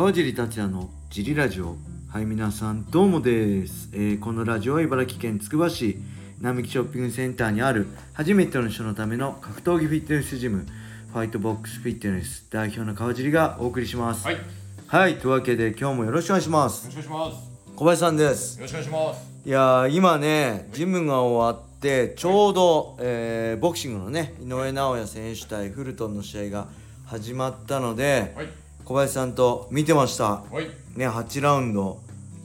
川尻達也のジリラジオ。はい皆さんどうもです、えーこのラジオは茨城県つくば市並木ショッピングセンターにある初めての人のための格闘技フィットネスジムファイトボックスフィットネス代表の川尻がお送りします。はい、よはいというわけで今日もよろしくお願いします。ろしくお願いします。小林さんです。よろしくお願いします。いやー今ねジムが終わってちょうど、えーボクシングのね井上尚弥選手対フルトンの試合が始まったので、はい、小林さんと見てました。はい、ね8ラウンド。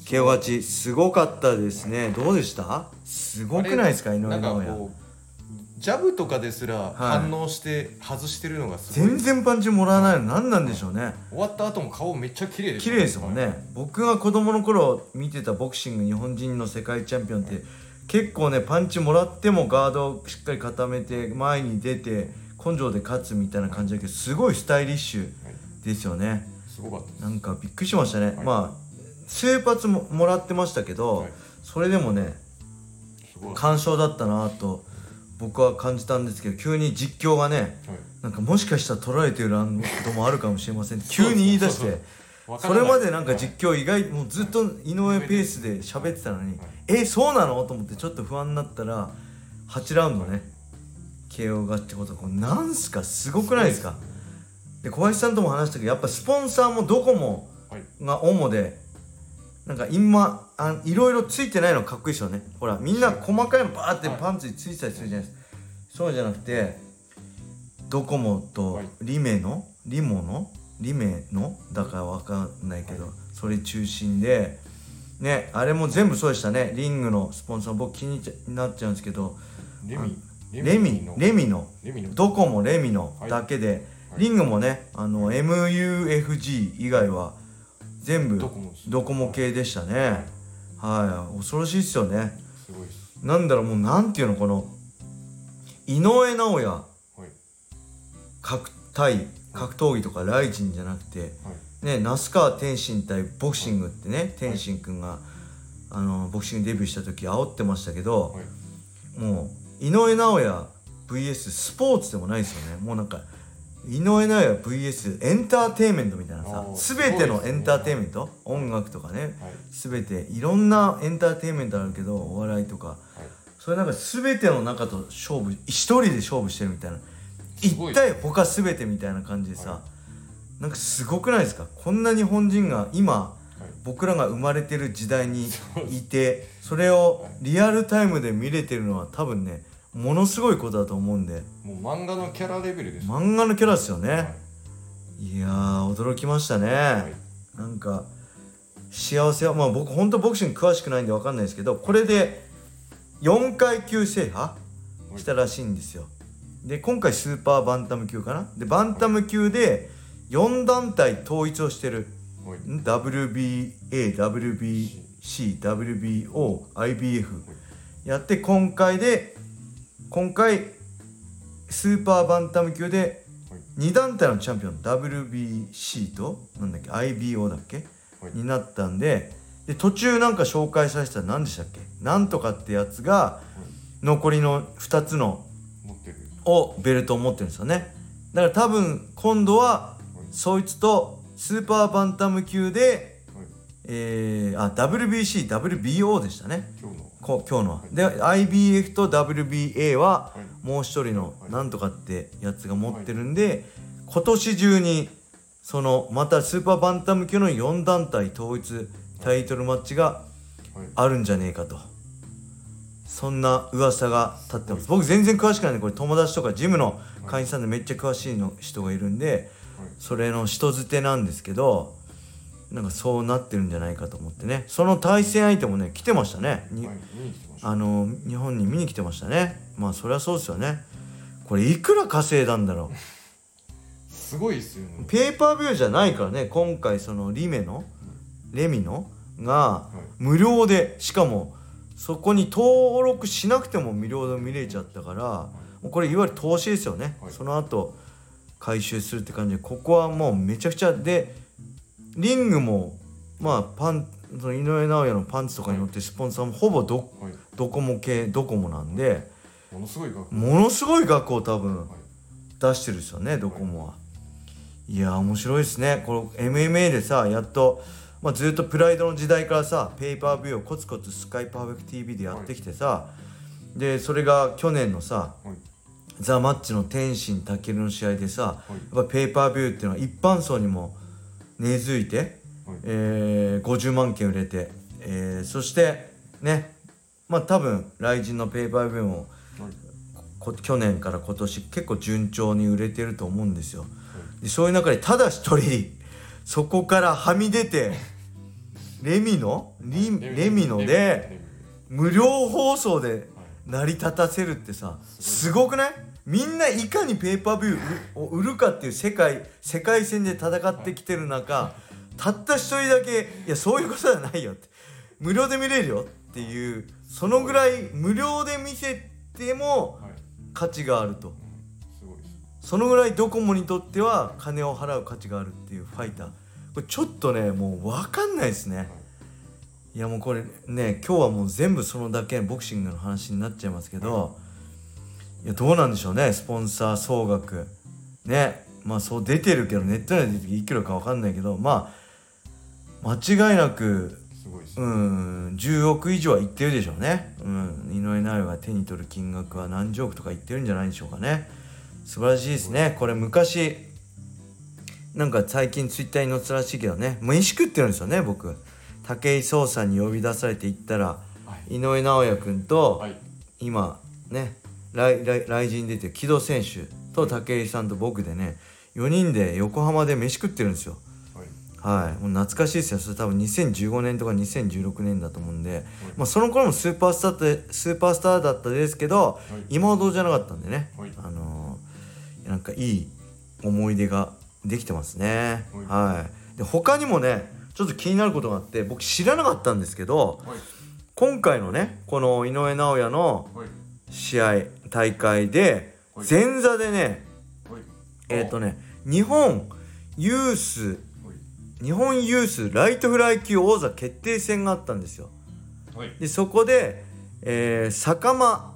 KO 勝ちすごかったですね。どうでした？すごくないですか？井上尚弥。ジャブとかですらはい。反応して外してるのがすごい。全然パンチもらわないの。何なんでしょうね。終わった後も顔めっちゃ綺麗です綺麗ですもんね、僕が子供の頃見てたボクシング日本人の世界チャンピオンって結構ねパンチもらってもガードをしっかり固めて前に出て根性で勝つみたいな感じだけどすごいスタイリッシュですよね。すごかったです。なんかびっくりしましたね、はい。まあ数発ももらってましたけど、はい。それでもねすごい。は完勝だったなと僕は感じたんですけど急に実況がねい。なんかもしかしたら取られてるラウンドもあるかもしれません急に言い出してそうそうわからない。それまでなんか実況意外もうずっと井上ペースで喋ってたのにはい。えそうなの？と思ってちょっと不安になったら8ラウンドね KO がってことはこれなんすか？すごくないですか？で小林さんとも話したけどやっぱスポンサーもドコモはい。が主でなんか今あいろいろついてないのかっこいいですよねほらみんな細かいのバーってはいパンツについてたりするじゃないですか、そうじゃなくてドコモとはいリメのリモのリメのだからわかんないけど、はいそれ中心でねあれも全部そうでしたねリングのスポンサー僕気になっちゃうんですけどレミ。レミのレミのレミの。ドコモレミのはいだけで、はいリングもねあの MUFG 以外は全部ドコモ系でしたね。はい。恐ろしいっすよね。すごいです。なんだろうもうなんていうのこの井上尚弥。はい。格対格闘技とかライジンじゃなくてはい。ね那須川天心対ボクシングってね天心くんがあのボクシングデビューした時煽ってましたけど、はい。もう井上尚弥 VS スポーツでもないですよね。もうなんか井上尚弥 VS エンターテインメントみたいなさ全てのエンターテインメント、音楽とかねはい。全ていろんなエンターテインメントあるけどお笑いとか。はい。それなんか全ての中と勝負一人で勝負してるみたいな。一体他全てみたいな感じでさ、はなんかすごくないですか？こんな日本人が今はい。僕らが生まれてる時代にいてそれをリアルタイムで見れてるのは多分ねものすごいことだと思うんで。もう漫画のキャラレベルです。漫画のキャラですよね、はい。い、やー驚きましたね、はい。なんか幸せはまあ僕本当ボクシング詳しくないんで分かんないですけどこれで4階級制覇したらしいんですよ。で今回スーパーバンタム級かな？でバンタム級で4団体統一をしてる。はい。ん WBA、WBC、WBO、IBF やって今回で今回スーパーバンタム級ではい。2団体のチャンピオン WBC となんだっけ IBO だっけ、はいになったんでで途中なんか紹介させたら何でしたっけ？なんとかってやつが残りの2つの。をベルトを持ってるんですよねだから多分今度ははい。そいつとスーパーバンタム級ではい。えー、あ WBC、WBO でしたね今日の。こ今日のはで IBF と WBA ははい。もう一人のはいなんとかってやつが持ってるんで、今年中にそのまたスーパーバンタム級の4団体統一タイトルマッチがはい。あるんじゃねえかとそんな噂が立ってます僕全然詳しくないんでこれ友達とかジムの会員さんでめっちゃ詳しいの人がいるんではい。それの人づてなんですけどなんかそうなってるんじゃないかと思ってね。その対戦相手もね来てましたね。にはい。あの日本に見に来てましたね。まあそりゃそうですよね。これいくら稼いだんだろすごいですよね。う。ペーパービューじゃないからね今回そのリメのレミのがはい。無料でしかもそこに登録しなくても無料で見れちゃったからもうこれいわゆる投資ですよね、はい。その後回収するって感じでここはもうめちゃくちゃでリングもまあパンその井上尚弥のパンツとかに乗ってるスポンサーもほぼどはい。ドコモ系ドコモなんでものすごい額。ものすごい額を多分はい。出してるんですよねドコモは。いや面白いですねこの MMA でさやっと、まあ、ずっとプライドの時代からさペーパービューをコツコツスカイパーフェクト TV でやってきてさ、でそれが去年のさはいザ・マッチの天心健の試合でさ、はいやっぱペーパービューっていうのは一般層にも根付いて、はい。えー50万件売れて、えーそしてねまあ多分来人のペーパービューもはい。こ去年から今年結構順調に売れてると思うんですよ。でそういう中でただ一人そこからはみ出てレミのリレミので無料放送で成り立たせるってさすごくない？みんないかにペーパービューを売るかっていう世界世界戦で戦ってきてる中たった一人だけいやそういうことじゃないよって。無料で見れるよっていうそのぐらい無料で見せても価値があると。そのぐらいドコモにとっては金を払う価値があるっていうファイター。これちょっとねもう分かんないですね。いやもうこれね今日はもう全部そのだけボクシングの話になっちゃいますけどいやどうなんでしょうねスポンサー総額。ねまあそう出てるけどネットには出てるいくらか分かんないけどまあ間違いなくうん10億以上はいってるでしょうね、うん、井上尚弥が手に取る金額は何十億とかいってるんじゃないでしょうかね。素晴らしいですね。これ昔なんか最近ツイッターに載ってたらしいけどね。飯食ってるんですよね僕。武井壮さんに呼び出されて行ったらはい。井上尚弥君とはい。今ね来来来人出てる木戸選手と武井さんと僕でね4人で横浜で飯食ってるんですよ。はい。はい、もう懐かしいですよ。それ多分2015年とか2016年だと思うんで、まあ、その頃もスーパースターってスーパースターだったですけど、はい。今ほどじゃなかったんでね、はい。あのーなんかいい思い出ができてますね。はい。はい。で他にもねちょっと気になることがあって僕知らなかったんですけどはい。今回のねこの井上尚弥のはい。試合大会ではい。前座でねはい。えっ、とね日本ユースはい。日本ユースライトフライ級王座決定戦があったんですよ。はい。でそこで、えー、坂間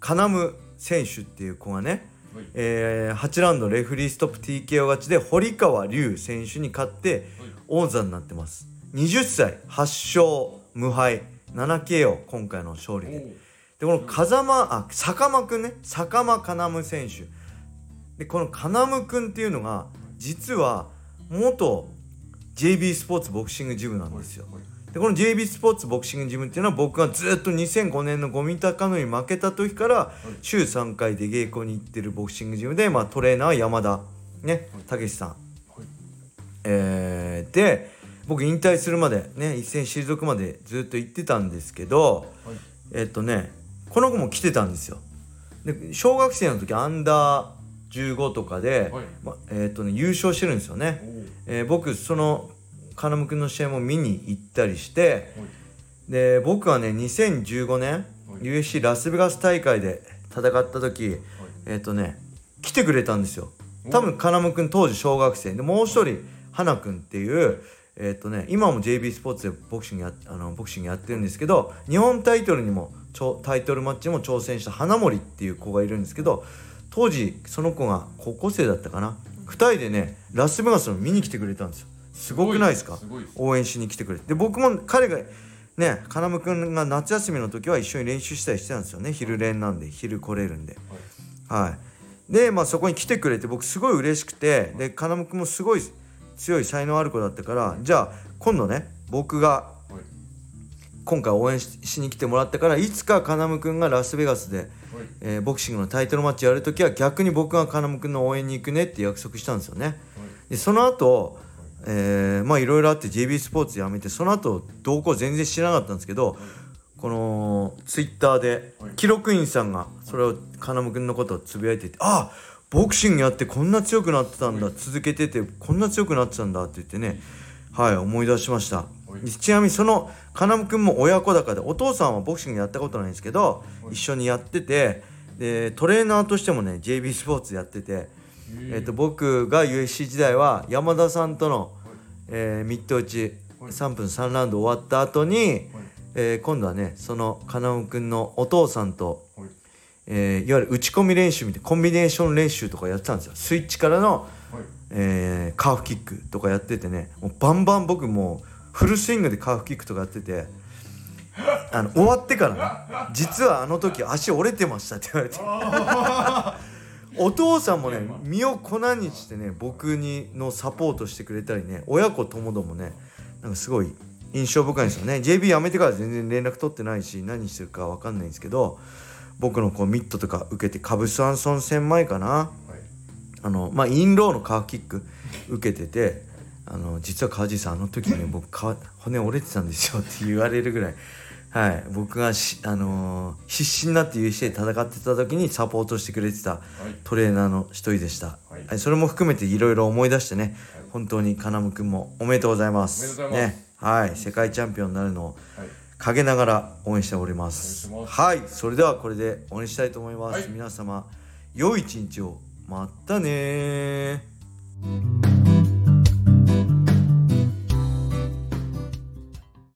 金夢選手っていう子がね、はい。えー8ラウンドレフリーストップ TKO 勝ちで堀川龍選手に勝って王座になってます。20歳8勝無敗 7KO 今回の勝利ででこの風間あ坂間くんね。坂間金夢選手。でこの金夢くんっていうのが実は元 JB スポーツボクシングジムなんですよ。はいでこの JB スポーツボクシングジムっていうのは僕がずっと2005年のゴミ高野に負けた時から週3回で稽古に行ってるボクシングジムで、まあ、トレーナーは山田。ねたけしさん、はい。えーで僕引退するまでね一戦退くまでずっと行ってたんですけどはい。えっとねこの子も来てたんですよ。で小学生の時アンダー15とかで、はい。まえっとね、優勝してるんですよね。えー僕その金夢君の試合も見に行ったりしてはい。で僕はね2015年はい。USC ラスベガス大会で戦った時えっ、とね来てくれたんですよ。多分金夢君当時小学生。でもう一人花君っていうえっ、とね今も JB スポーツでボクシングやあのボクシングやってるんですけど日本タイトルにもタイトルマッチにも挑戦した花森っていう子がいるんですけど当時その子が高校生だったかな。2人でねラスベガスの見に来てくれたんですよ。すごくないですか？応援しに来てくれて。で僕も彼がね金夢君が夏休みの時は一緒に練習したりしてたんですよね。昼練なんで昼来れるんで。はい。はい。でまあそこに来てくれて僕すごい嬉しくてで金夢君もすごい強い才能ある子だったからじゃあ今度ね僕がはい今回応援ししに来てもらったからいつか金夢君がラスベガスで、はい。えーボクシングのタイトルマッチやる時は逆に僕が金夢君の応援に行くねって約束したんですよね。でその後えーまあいろいろあって JB スポーツ辞めてその後動向全然知らなかったんですけどこのツイッターではい。記録員さんがそれを金夢君のことをつぶやいてて「あボクシングやってこんな強くなってたんだ続けててこんな強くなってたんだ」って言ってねはい思い出しました。はい。ちなみにその金夢君も親子高でお父さんはボクシングやったことないんですけどはい一緒にやっててでトレーナーとしてもね JB スポーツやってて。え。っと僕が USC 時代は山田さんとの、えーミット打ちはい。3分3ラウンド終わった後に、はい。えー今度はねその金尾君のお父さんと、はい。えーいわゆる打ち込み練習みたいなコンビネーション練習とかやってたんですよ。スイッチからの、えーカーフキックとかやっててねもうバンバン僕もうフルスイングでカーフキックとかやっててあの終わってからね実はあの時足折れてましたって言われて。お父さんもね身を粉にしてね僕にのサポートしてくれたりね親子ともどもねなんかすごい印象深いんですよね。JB 辞めてから全然連絡取ってないし何してるか分かんないんですけど僕のこうミットとか受けてカブスアンソン戦前かな。はい。あのまあインローのカーフキック受けててあの実は川地さんあの時ね僕か骨折れてたんですよって言われるぐらい。はい、僕がし、あのー必死になってで戦ってた時にサポートしてくれてたトレーナーの一人でした、はい。はい、それも含めていろいろ思い出してね、本当に金ムくんもおめでとうございます。おめでとうございます。ね。はい。世界チャンピオンになるのをはい。陰ながら応援しております。応援してます。はい。それではこれで応援したいと思います、はい。皆様良い一日を。またねー